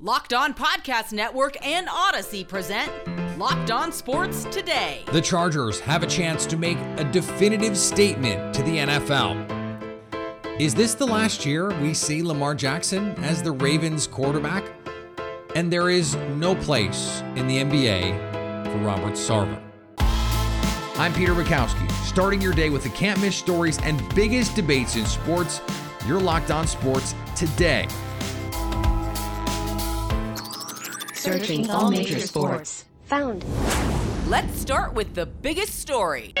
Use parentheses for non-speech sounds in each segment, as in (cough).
Locked On Podcast Network and Odyssey present Locked On Sports Today. The Chargers have a chance to make a definitive statement to the NFL. Is this the last year we see Lamar Jackson as the Ravens quarterback? And there is no place in the NBA for Robert Sarver. I'm Peter Bukowski, starting your day with the can't miss stories and biggest debates in sports. You're locked on sports today. Searching all major sports. Found. Let's start with the biggest story.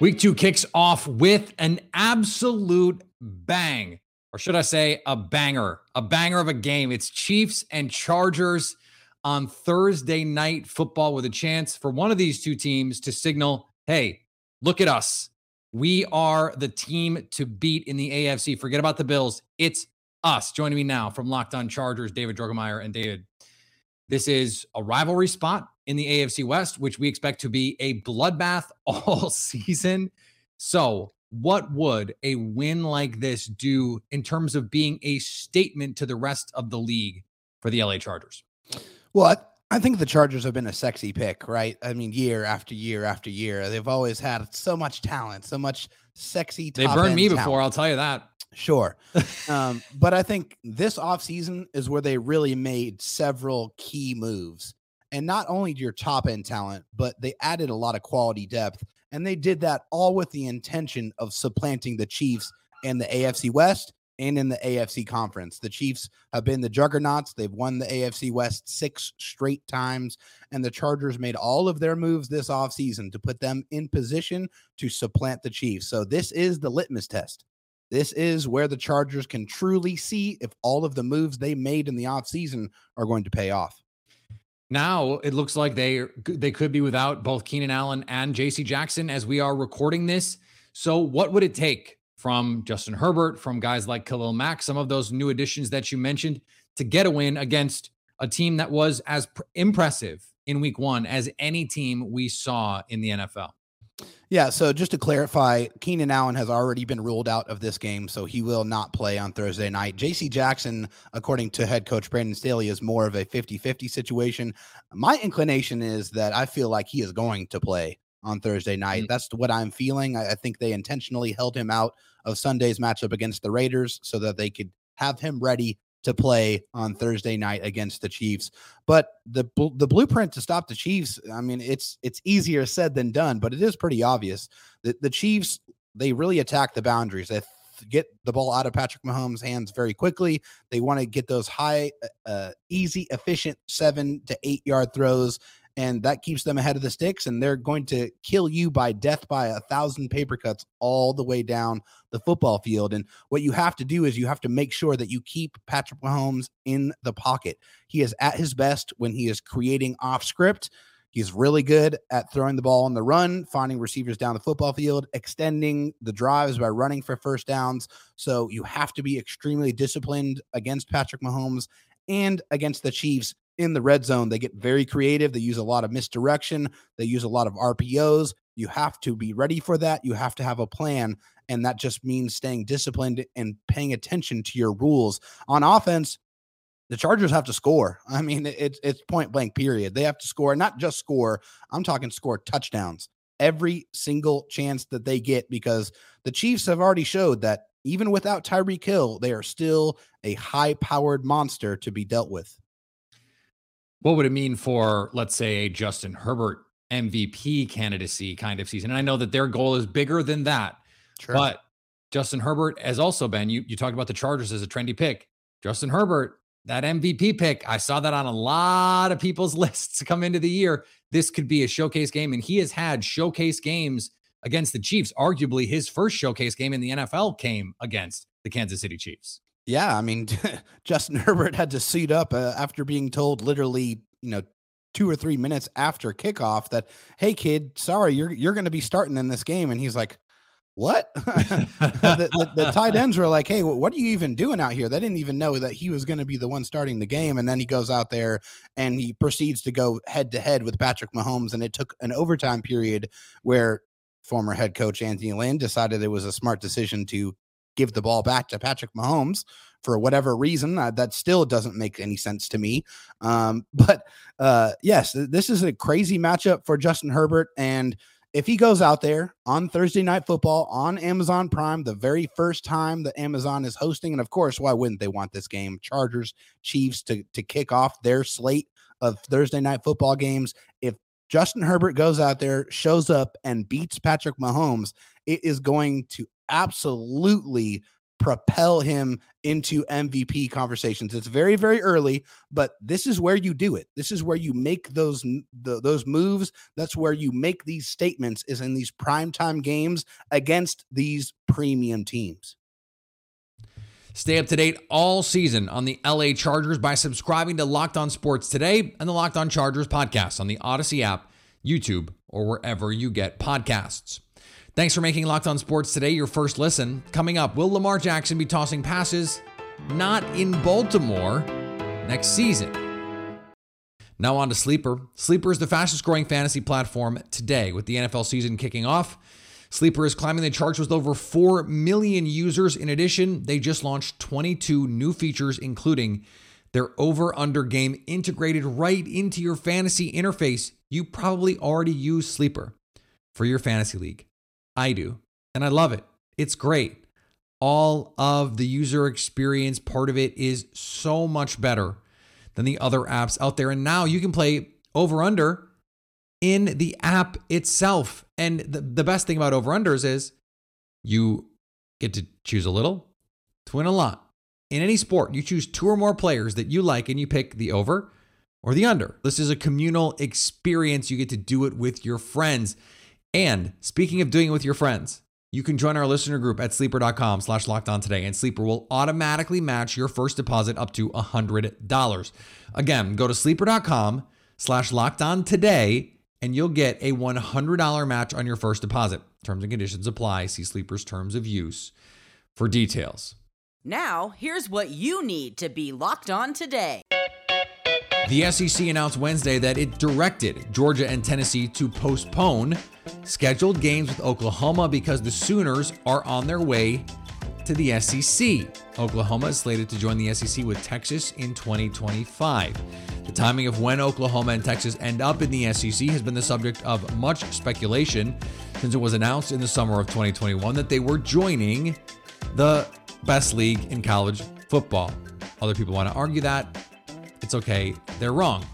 Week two kicks off with an absolute bang, or should I say, a banger, a banger of a game. It's Chiefs and Chargers on Thursday night football with a chance for one of these two teams to signal, hey, look at us. We are the team to beat in the AFC. Forget about the Bills. It's us. Joining me now from Locked On Chargers, David Drogemeyer. And David, this is a rivalry spot in the AFC West, which we expect to be a bloodbath (laughs) all season. So, what would a win like this do in terms of being a statement to the rest of the league for the LA Chargers? Well, I, think the Chargers have been a sexy pick, right? I mean, year after year after year, they've always had so much talent, so much sexy. They burned me talent. before, I'll tell you that. Sure. (laughs) um, but I think this offseason is where they really made several key moves. And not only your top end talent, but they added a lot of quality depth. And they did that all with the intention of supplanting the Chiefs and the AFC West and in the AFC conference. The Chiefs have been the juggernauts. They've won the AFC West six straight times, and the Chargers made all of their moves this offseason to put them in position to supplant the Chiefs. So this is the litmus test. This is where the Chargers can truly see if all of the moves they made in the offseason are going to pay off. Now it looks like they they could be without both Keenan Allen and JC Jackson as we are recording this. So what would it take from Justin Herbert, from guys like Khalil Mack, some of those new additions that you mentioned, to get a win against a team that was as pr- impressive in week one as any team we saw in the NFL. Yeah, so just to clarify, Keenan Allen has already been ruled out of this game, so he will not play on Thursday night. JC Jackson, according to head coach Brandon Staley, is more of a 50 50 situation. My inclination is that I feel like he is going to play on Thursday night. Mm-hmm. That's what I'm feeling. I, I think they intentionally held him out of Sunday's matchup against the Raiders so that they could have him ready to play on Thursday night against the Chiefs. But the the blueprint to stop the Chiefs, I mean, it's it's easier said than done, but it is pretty obvious that the Chiefs they really attack the boundaries. They get the ball out of Patrick Mahomes' hands very quickly. They want to get those high, uh easy, efficient seven to eight yard throws and that keeps them ahead of the sticks and they're going to kill you by death by a thousand paper cuts all the way down the football field. And what you have to do is you have to make sure that you keep Patrick Mahomes in the pocket. He is at his best when he is creating off script. He's really good at throwing the ball on the run finding receivers down the football field extending the drives by running for first downs. So you have to be extremely disciplined against Patrick Mahomes and against the Chiefs in the red zone. They get very creative. They use a lot of misdirection. They use a lot of RPOs. You have to be ready for that. You have to have a plan. And that just means staying disciplined and paying attention to your rules. On offense, the Chargers have to score. (laughs) I mean, it's it's point blank period. They have to score, not just score. I'm talking score touchdowns every single chance that they get because the Chiefs have already showed that even without Tyreek Hill, they are still a high powered monster to be dealt with. What would it mean for, let's say, a Justin Herbert MVP candidacy kind of season? And I know that their goal is bigger than that. Sure. But Justin Herbert has also been, you, you talked about the Chargers as a trendy pick. Justin Herbert, that MVP pick, I saw that on a lot of people's (laughs) lists to come into the year. This could be a showcase game. And he has had showcase games against the Chiefs. Arguably, his first showcase game in the NFL came against the Kansas City Chiefs. Yeah, I mean, (laughs) Justin Herbert had to suit up uh, after being told literally, you know, two or three minutes after kickoff that, "Hey, kid, sorry, you're you're going to be starting in this game," and he's like, "What?" (laughs) the, the, the, tight (laughs) ends were like, "Hey, what are you even doing out here?" They didn't even know that he was going to be the one starting the game, and then he goes out there and he proceeds to go head to head with Patrick Mahomes, and it took an overtime period where former head coach Anthony Lynn decided it was a smart decision to give the ball back to Patrick Mahomes for whatever reason. Uh, that still doesn't make any sense to me. Um, (laughs) but uh, yes, this is a crazy matchup for Justin Herbert. And if he goes out there on Thursday Night Football on Amazon Prime, the very first time that Amazon is hosting, and of course, why wouldn't they want this game? Chargers, Chiefs to to kick off their slate of Thursday Night Football games. If Justin Herbert goes out there, shows up, and beats Patrick Mahomes, it is going to absolutely propel him into MVP conversations. It's very very early, but this is where you do it. This is where you make those the, those moves. That's where you make these statements is in these primetime games against these premium teams. Stay up to date all season on the LA Chargers by subscribing to Locked On Sports today and the Locked On Chargers podcast on the Odyssey app, YouTube, or wherever you get podcasts. Thanks for making Locked On Sports today your first listen. Coming up, will Lamar Jackson be tossing passes not in Baltimore next season? Now on to Sleeper. Sleeper is the fastest growing fantasy platform today with the NFL season kicking off. Sleeper is climbing the charts with over 4 million users. In addition, they just launched 22 new features, including their over under game integrated right into your fantasy interface. You probably already use Sleeper for your fantasy league. I do. And I love it. It's great. All of the user experience part of it is so much better than the other apps out there. And now you can play over under in the app itself. And the, the best thing about over unders is you get to choose a little to win a lot. In any sport, you choose two or more players that you like and you pick the over or the under. This is a communal experience. You get to do it with your friends. And speaking of doing it with your friends, you can join our listener group at sleeper.com slash locked on today, and Sleeper will automatically match your first deposit up to $100. Again, go to sleeper.com slash locked on today, and you'll get a $100 match on your first deposit. Terms and conditions apply. See Sleeper's terms of use for details. Now, here's what you need to be locked on today. The SEC announced Wednesday that it directed Georgia and Tennessee to postpone scheduled games with Oklahoma because the Sooners are on their way to the SEC. Oklahoma is slated to join the SEC with Texas in 2025. The timing of when Oklahoma and Texas end up in the SEC has been the subject of much speculation since it was announced in the summer of 2021 that they were joining the best league in college football. Other people want to argue that. It's okay, they're wrong.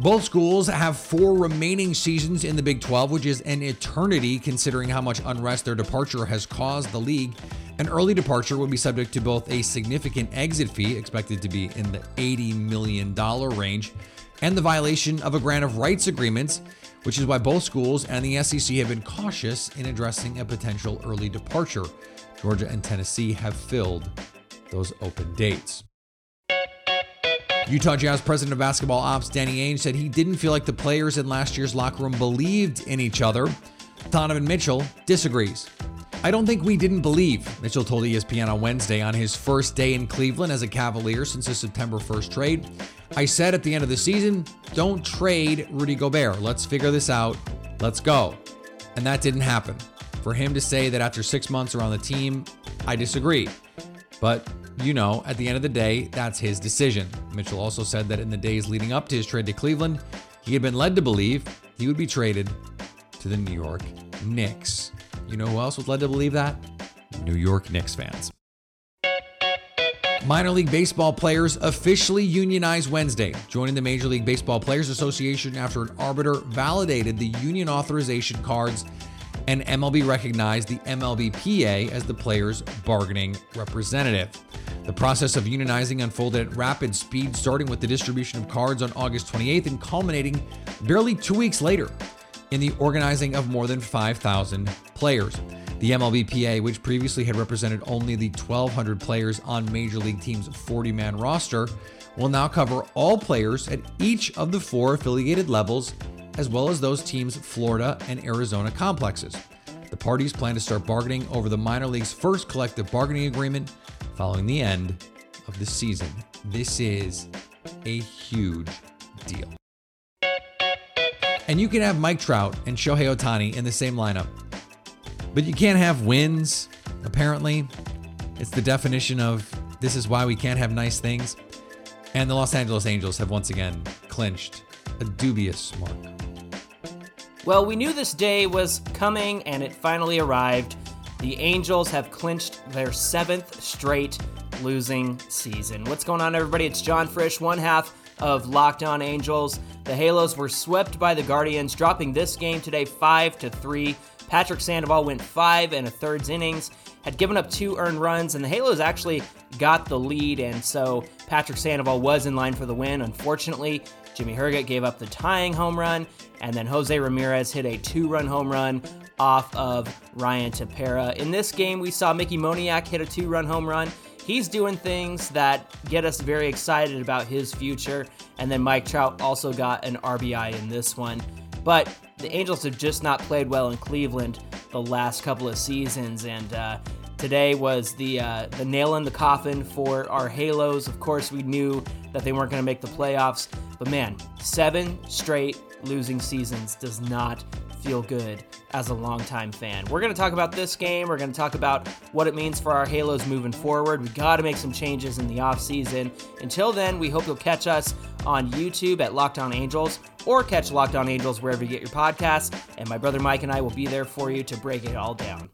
Both schools have four remaining seasons in the Big 12, which is an eternity considering how much unrest their departure has caused the league. An early departure would be subject to both a significant exit fee, expected to be in the $80 million range, and the violation of a grant of rights agreements, which is why both schools and the SEC have been cautious in addressing a potential early departure. Georgia and Tennessee have filled those open dates. Utah Jazz president of basketball ops Danny Ainge said he didn't feel like the players in last year's locker room believed in each other. Donovan Mitchell disagrees. I don't think we didn't believe, Mitchell told ESPN on Wednesday on his first day in Cleveland as a Cavalier since the September 1st trade. I said at the end of the season, don't trade Rudy Gobert. Let's figure this out. Let's go. And that didn't happen. For him to say that after six months around the team, I disagree. But you know, at the end of the day, that's his decision. Mitchell also said that in the days leading up to his trade to Cleveland, he had been led to believe he would be traded to the New York Knicks. You know who else was led to believe that? New York Knicks fans. Minor League Baseball players officially unionized Wednesday, joining the Major League Baseball Players Association after an arbiter validated the union authorization cards and MLB recognized the MLBPA as the players' bargaining representative. The process of unionizing unfolded at rapid speed, starting with the distribution of cards on August 28th and culminating barely two weeks later in the organizing of more than 5,000 players. The MLBPA, which previously had represented only the 1,200 players on Major League Team's 40 man roster, will now cover all players at each of the four affiliated levels as well as those teams' Florida and Arizona complexes. The parties plan to start bargaining over the minor league's first collective bargaining agreement following the end of the season. This is a huge deal. And you can have Mike Trout and Shohei Ohtani in the same lineup, but you can't have wins, apparently. It's the definition of this is why we can't have nice things. And the Los Angeles Angels have once again clinched a dubious mark. Well, we knew this day was coming and it finally arrived. The Angels have clinched their seventh straight losing season. What's going on, everybody? It's John Frisch, one half of Locked On Angels. The Halos were swept by the Guardians, dropping this game today 5 to 3. Patrick Sandoval went five and a thirds innings, had given up two earned runs, and the Halos actually got the lead, and so Patrick Sandoval was in line for the win. Unfortunately, Jimmy Herget gave up the tying home run, and then Jose Ramirez hit a two run home run off of Ryan Tepera. In this game, we saw Mickey Moniak hit a two run home run. He's doing things that get us very excited about his future. And then Mike Trout also got an RBI in this one. But the Angels have just not played well in Cleveland the last couple of seasons, and uh, today was the uh, the nail in the coffin for our Halos. Of course, we knew that they weren't going to make the playoffs, but man, seven straight losing seasons does not feel good as a longtime fan. We're going to talk about this game. We're going to talk about what it means for our Halos moving forward. We got to make some changes in the offseason. Until then, we hope you'll catch us on YouTube at Locked On Angels or catch Locked On Angels wherever you get your podcasts. And my brother Mike and I will be there for you to break it all down.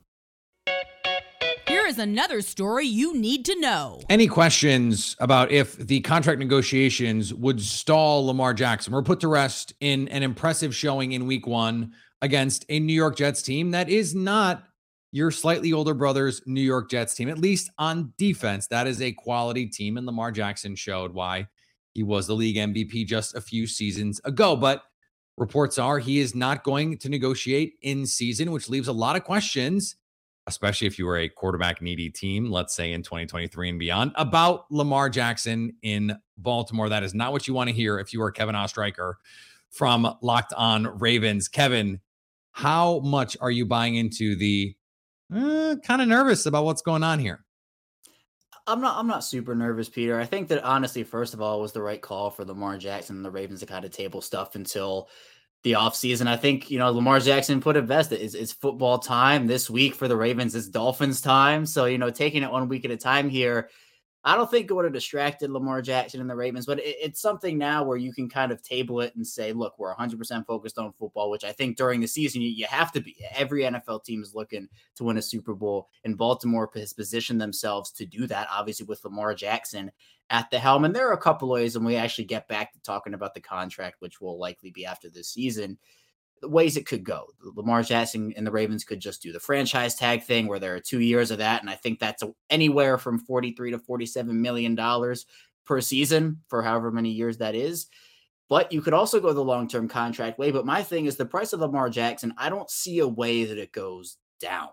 Here is another story you need to know. Any questions about if the contract negotiations would stall Lamar Jackson or put to rest in an impressive showing in week one against a New York Jets team that is not your slightly older brother's New York Jets team, at least on defense. That is a quality team, and Lamar Jackson showed why he was the league MVP just a few seasons ago. But reports are he is not going to negotiate in season, which leaves a lot of questions especially if you were a quarterback needy team, let's say in 2023 and beyond, about Lamar Jackson in Baltimore. That is not what you want to hear if you are Kevin Oestreicher from Locked On Ravens. Kevin, how much are you buying into the uh, kind of nervous about what's going on here? I'm not. I'm not super nervous, Peter. I think that honestly, first of all, was the right call for Lamar Jackson and the Ravens to kind of table stuff until the offseason. I think, you know, Lamar Jackson put it best. It's, it's football time this week for the Ravens. It's Dolphins time. So, you know, taking it one week at a time here, I don't think it would have distracted Lamar Jackson and the Ravens, but it, it's something now where you can kind of table it and say, look, we're 100% focused on football, which I think during the season you, you have to be. Every NFL team is looking to win a Super Bowl, and Baltimore has positioned themselves to do that, obviously, with Lamar Jackson at the helm. And there are a couple of ways, and we actually get back to talking about the contract, which will likely be after this season. The ways it could go. Lamar Jackson and the Ravens could just do the franchise tag thing where there are two years of that. And I think that's anywhere from 43 to 47 million dollars per season for however many years that is. But you could also go the long term contract way. But my thing is the price of Lamar Jackson, I don't see a way that it goes down.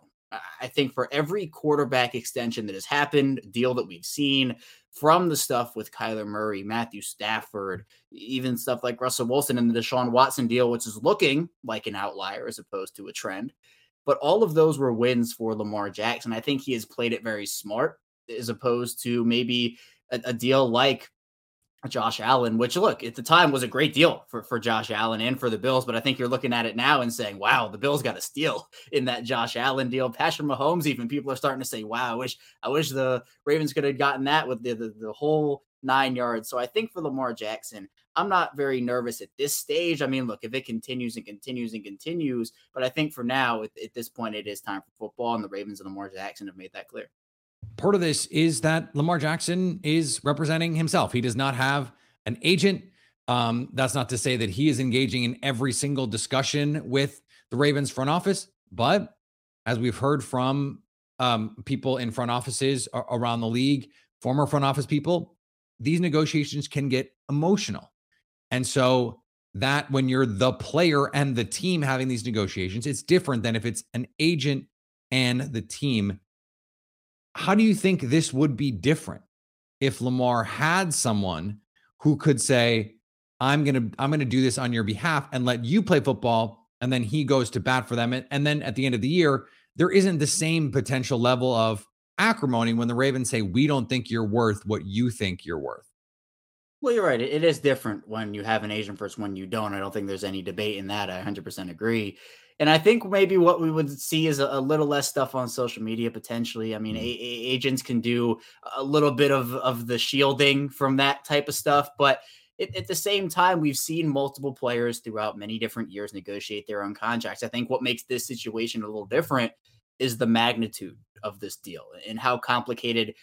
I think for every quarterback extension that has happened, deal that we've seen, from the stuff with Kyler Murray, Matthew Stafford, even stuff like Russell Wilson and the Deshaun Watson deal, which is looking like an outlier as opposed to a trend. But all of those were wins for Lamar Jackson. I think he has played it very smart as opposed to maybe a, a deal like Josh Allen, which look at the time was a great deal for, for Josh Allen and for the Bills. But I think you're looking at it now and saying, wow, the Bills got a steal (laughs) in that Josh Allen deal. Patrick Mahomes, even people are starting to say, wow, I wish I wish the Ravens could have gotten that with the, the, the whole nine yards. So I think for Lamar Jackson, I'm not very nervous at this stage. I mean, look, if it continues and continues and continues, but I think for now, at, at this point, it is time for football, and the Ravens and Lamar Jackson have made that clear part of this is that Lamar Jackson is representing himself. He does not have an agent. Um, that's not to say that he is engaging in every single discussion with the Ravens front office, but as we've heard from um, people in front offices around the league, former front office people, these negotiations can get emotional. And so that when you're the player and the team having these negotiations, it's different than if it's an agent and the team how do you think this would be different if Lamar had someone who could say, I'm going to I'm going to do this on your behalf and let you play football and then he goes to bat for them and, and then at the end of the year there isn't the same potential level of acrimony when the Ravens say we don't think you're worth what you think you're worth. Well, you're right. It, is different when you have an agent versus when you don't. I don't think there's any debate in that. I 100% agree. And I think maybe what we would see is a, a little less stuff on social media potentially. I mean, mm-hmm. a- a- agents can do a little bit of, of the shielding from that type of stuff, but it, at the same time, we've seen multiple players throughout many different years negotiate their own contracts. I think what makes this situation a little different is the magnitude of this deal and how complicated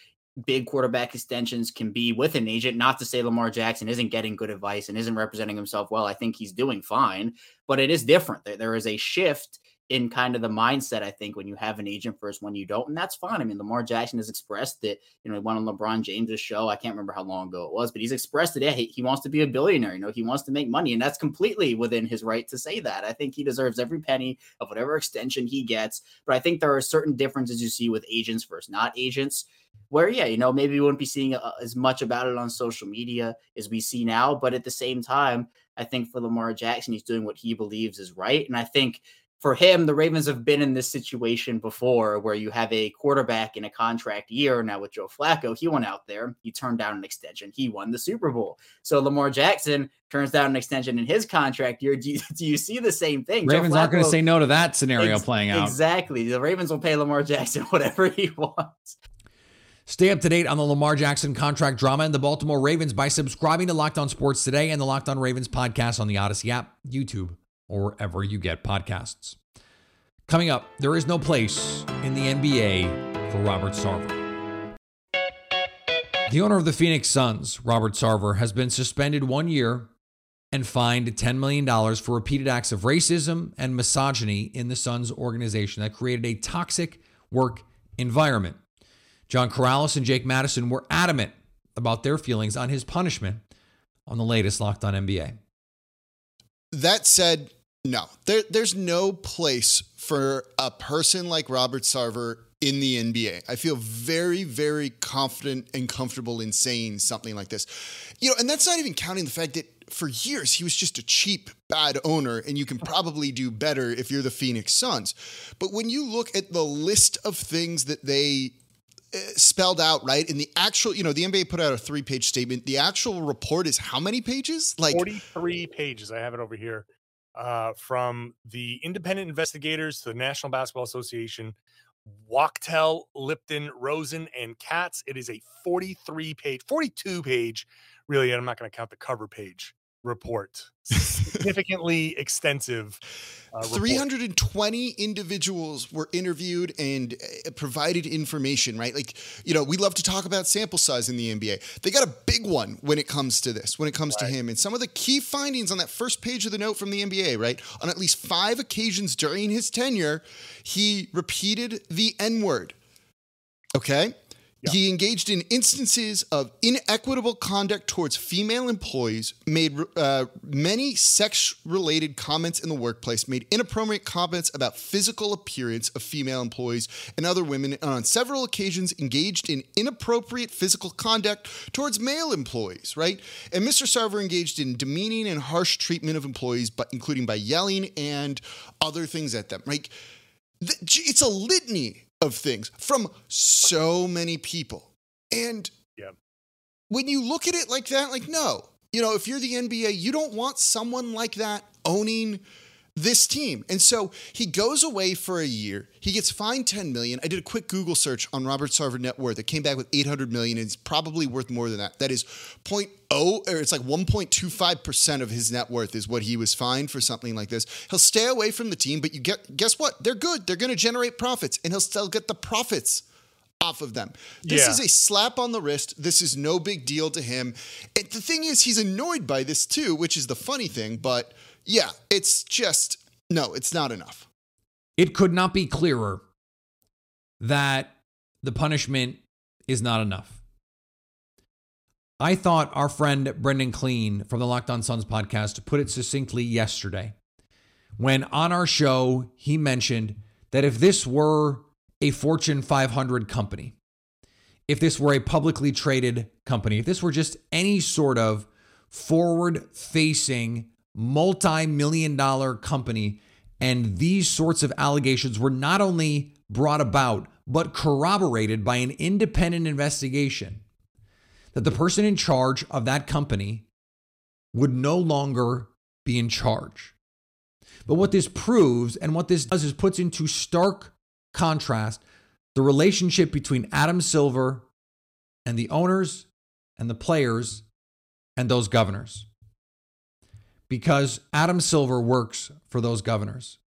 big quarterback extensions can be with an agent. Not to say Lamar Jackson isn't getting good advice and isn't representing himself well. I think he's doing fine, but it is different. There, there is a shift in kind of the mindset, I think, when you have an agent first, when you don't. And that's fine. I mean, Lamar Jackson has expressed that, you know, he went on LeBron James's show. I can't remember how long ago it was, but he's expressed that yeah, he, he wants to be a billionaire. You know, he wants to make money. And that's completely within his right to say that. I think he deserves every penny of whatever extension he gets. But I think there are certain differences you see with agents versus not agents where yeah you know maybe we wouldn't be seeing uh, as much about it on social media as we see now but at the same time i think for lamar jackson he's doing what he believes is right and i think for him the ravens have been in this situation before where you have a quarterback in a contract year. Now with joe flacco he went out there he turned down an extension he won the super bowl. So lamar jackson turns down an extension in his contract year. Do you, (laughs) do you see the same thing? Ravens aren't going to say no to that scenario ex- playing out. exactly. The ravens will pay lamar jackson (laughs) whatever he wants. Stay up to date on the Lamar Jackson contract drama and the Baltimore Ravens by subscribing to Locked On Sports today and the Locked On Ravens podcast on the Odyssey app, YouTube, or wherever you get podcasts. Coming up, there is no place in the NBA for Robert Sarver. The owner of the Phoenix Suns, Robert Sarver, has been suspended one year and fined $10 million for repeated acts of racism and misogyny in the Suns organization that created a toxic work environment. John Karalis and Jake Madison were adamant about their feelings on his punishment on the latest Locked On NBA. That said, no, there, there's no place for a person like Robert Sarver in the NBA. I feel very, very confident and comfortable in saying something like this. You know, and that's not even counting the fact that for years he was just a cheap, bad owner, and you can probably do better if you're the Phoenix Suns. But when you look at the list of things that they eh, spelled out right in the actual you know the nba put out a three page statement the actual report is how many pages like 43 pages i have it over here uh, from the independent investigators to the national basketball association Wachtell, Lipton, Rosen, and Katz. It is a 43 page, 42 page, really, I'm not going to count the cover page report. (laughs) Significantly extensive. Uh, 320 individuals were interviewed and uh, provided information, right? Like, you know, we love to talk about sample size in the NBA. They got a big one when it comes to this, when it comes right. to him. And some of the key findings on that first page of the note from the NBA, right? On at least five occasions during his tenure, he repeated the N word. Okay. He engaged in instances of inequitable conduct towards female employees, made uh, many sex related comments in the workplace, made inappropriate comments about physical appearance of female employees and other women, and on several occasions engaged in inappropriate physical conduct towards male employees, right? And Mr. Sarver engaged in demeaning and harsh treatment of employees, but including by yelling and other things at them, right? It's a litany of things from so many people. And yeah. when you look at it like that, like, no, you know, if you're the NBA, you don't want someone like that owning this team. And so he goes away for a year. He gets fined 10 million. I did a quick Google search on Robert Sarver net worth. It came back with 800 million and it's probably worth more than that. That is 0.0 or it's like 1.25% of his net worth is what he was fined for something like this. He'll stay away from the team, but you get guess what? They're good. They're going to generate profits and he'll still get the profits off of them. This yeah. is a slap on the wrist. This is no big deal to him. And the thing is he's annoyed by this too, which is the funny thing, but yeah, it's just, no, it's not enough. It could not be clearer that the punishment is not enough. I thought our friend Brendan Clean from the Locked On Suns podcast put it succinctly yesterday when on our show he mentioned that if this were a Fortune 500 company, if this were a publicly traded company, if this were just any sort of forward facing multi million dollar company. And these sorts of allegations were not only brought about, but corroborated by an independent investigation. that the person in charge of that company would no longer be in charge. But what this proves and what this does is puts into stark contrast the relationship between Adam Silver and the owners and the players and those governors. Because Adam Silver works for those governors.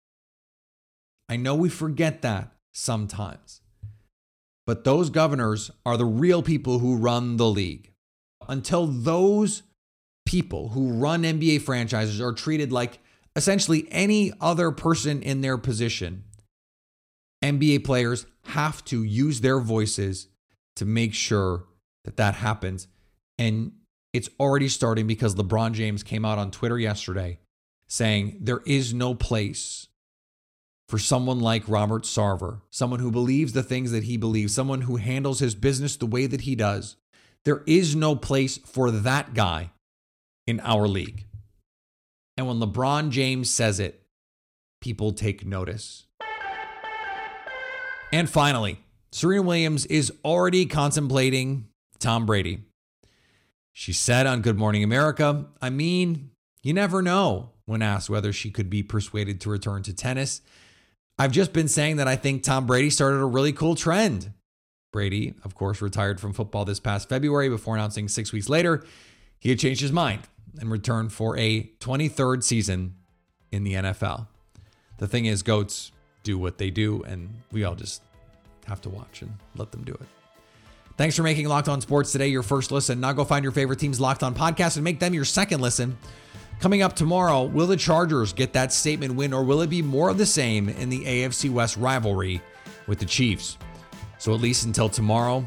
I know we forget that sometimes. But those governors are the real people who run the league. Until those people who run NBA franchises are treated like essentially any other person in their position, NBA players have to use their voices to make sure that that happens. And it's already starting because LeBron James came out on Twitter yesterday saying there is no place for someone like Robert Sarver, someone who believes the things that he believes, someone who handles his business the way that he does. There is no place for that guy in our league. And when LeBron James says it, people take notice. And finally, Serena Williams is already contemplating Tom Brady. She said on Good Morning America, I mean, you never know when asked whether she could be persuaded to return to tennis. I've just been saying that I think Tom Brady started a really cool trend. Brady, of course, retired from football this past February before announcing six weeks later he had changed his mind and returned for a 23rd season in the NFL. The thing is, goats do what they do, and we all just have to watch and let them do it. Thanks for making Locked On Sports today your first listen. Now go find your favorite team's Locked On podcast and make them your second listen. Coming up tomorrow, will the Chargers get that statement win or will it be more of the same in the AFC West rivalry with the Chiefs? So at least until tomorrow,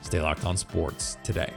stay locked on sports today.